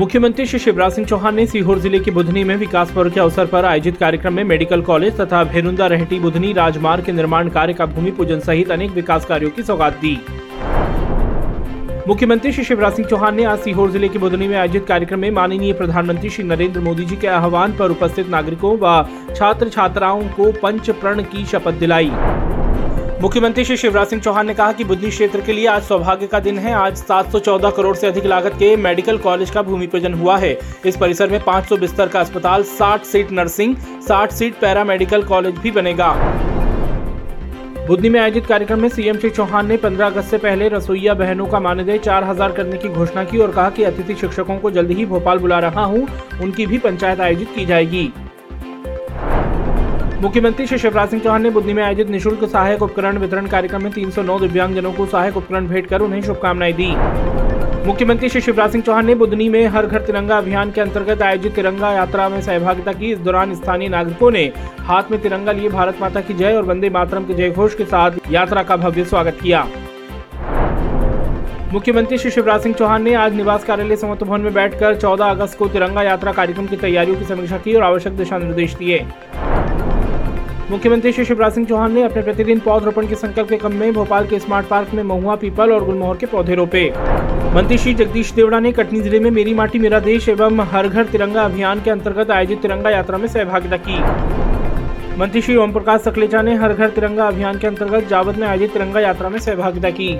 मुख्यमंत्री श्री शिवराज सिंह चौहान ने सीहोर ज़िले के बुधनी में विकास पर्व के अवसर पर आयोजित कार्यक्रम में मेडिकल कॉलेज तथा भेरुंदा रहटी बुधनी राजमार्ग के निर्माण कार्य का भूमि पूजन सहित अनेक विकास कार्यों की सौगात दी। मुख्यमंत्री श्री शिवराज सिंह चौहान ने आज सीहोर ज़िले की बुधनी में आयोजित कार्यक्रम में माननीय प्रधानमंत्री श्री नरेंद्र मोदी जी के आह्वान पर उपस्थित नागरिकों व छात्र छात्राओं को पंच प्रण की शपथ दिलाई। मुख्यमंत्री श्री शिवराज सिंह चौहान ने कहा कि बुद्धि क्षेत्र के लिए आज सौभाग्य का दिन है। आज 714 करोड़ से अधिक लागत के मेडिकल कॉलेज का भूमि पूजन हुआ है। इस परिसर में 500 बिस्तर का अस्पताल 60 seat nursing 60 seat paramedical college भी बनेगा। बुद्धि में आयोजित कार्यक्रम में सीएम श्री चौहान ने 15 अगस्त से पहले रसोईया बहनों का मानदेय चार हज़ार करने की घोषणा की और कहा कि अतिथि शिक्षकों को जल्द ही भोपाल बुला रहा हूँ। उनकी भी पंचायत आयोजित की जाएगी। मुख्यमंत्री श्री शिवराज सिंह चौहान ने बुद्धि में आयोजित निशुल्क सहायक उपकरण वितरण कार्यक्रम में 309 दिव्यांगजनों को सहायक उपकरण भेंट कर उन्हें शुभकामनाएँ दी। मुख्यमंत्री श्री शिवराज सिंह चौहान ने बुधनी में हर घर तिरंगा अभियान के अंतर्गत आयोजित तिरंगा यात्रा में सहभागिता की। इस दौरान स्थानीय नागरिकों ने हाथ में तिरंगा लिए भारत माता की जय और वंदे मातरम के जय घोष के साथ यात्रा का भव्य स्वागत किया। मुख्यमंत्री श्री शिवराज सिंह चौहान ने आज निवास कार्यालय समत्व भवन में बैठकर 14 अगस्त को तिरंगा यात्रा कार्यक्रम की तैयारियों की समीक्षा की और आवश्यक दिशा निर्देश दिए। मुख्यमंत्री श्री शिवराज सिंह चौहान ने अपने प्रतिदिन पौधरोपण के संकल्प के क्रम में भोपाल के स्मार्ट पार्क में महुआ पीपल और गुलमोहर के पौधे रोपे। मंत्री श्री जगदीश देवड़ा ने कटनी ज़िले में मेरी माटी, मेरा देश एवं हर घर तिरंगा अभियान के अंतर्गत आयोजित तिरंगा यात्रा में सहभागिता की। मंत्री श्री ओम प्रकाश सकलेचा ने हर घर तिरंगा अभियान के अंतर्गत जावद में आयोजित तिरंगा यात्रा में सहभागिता की।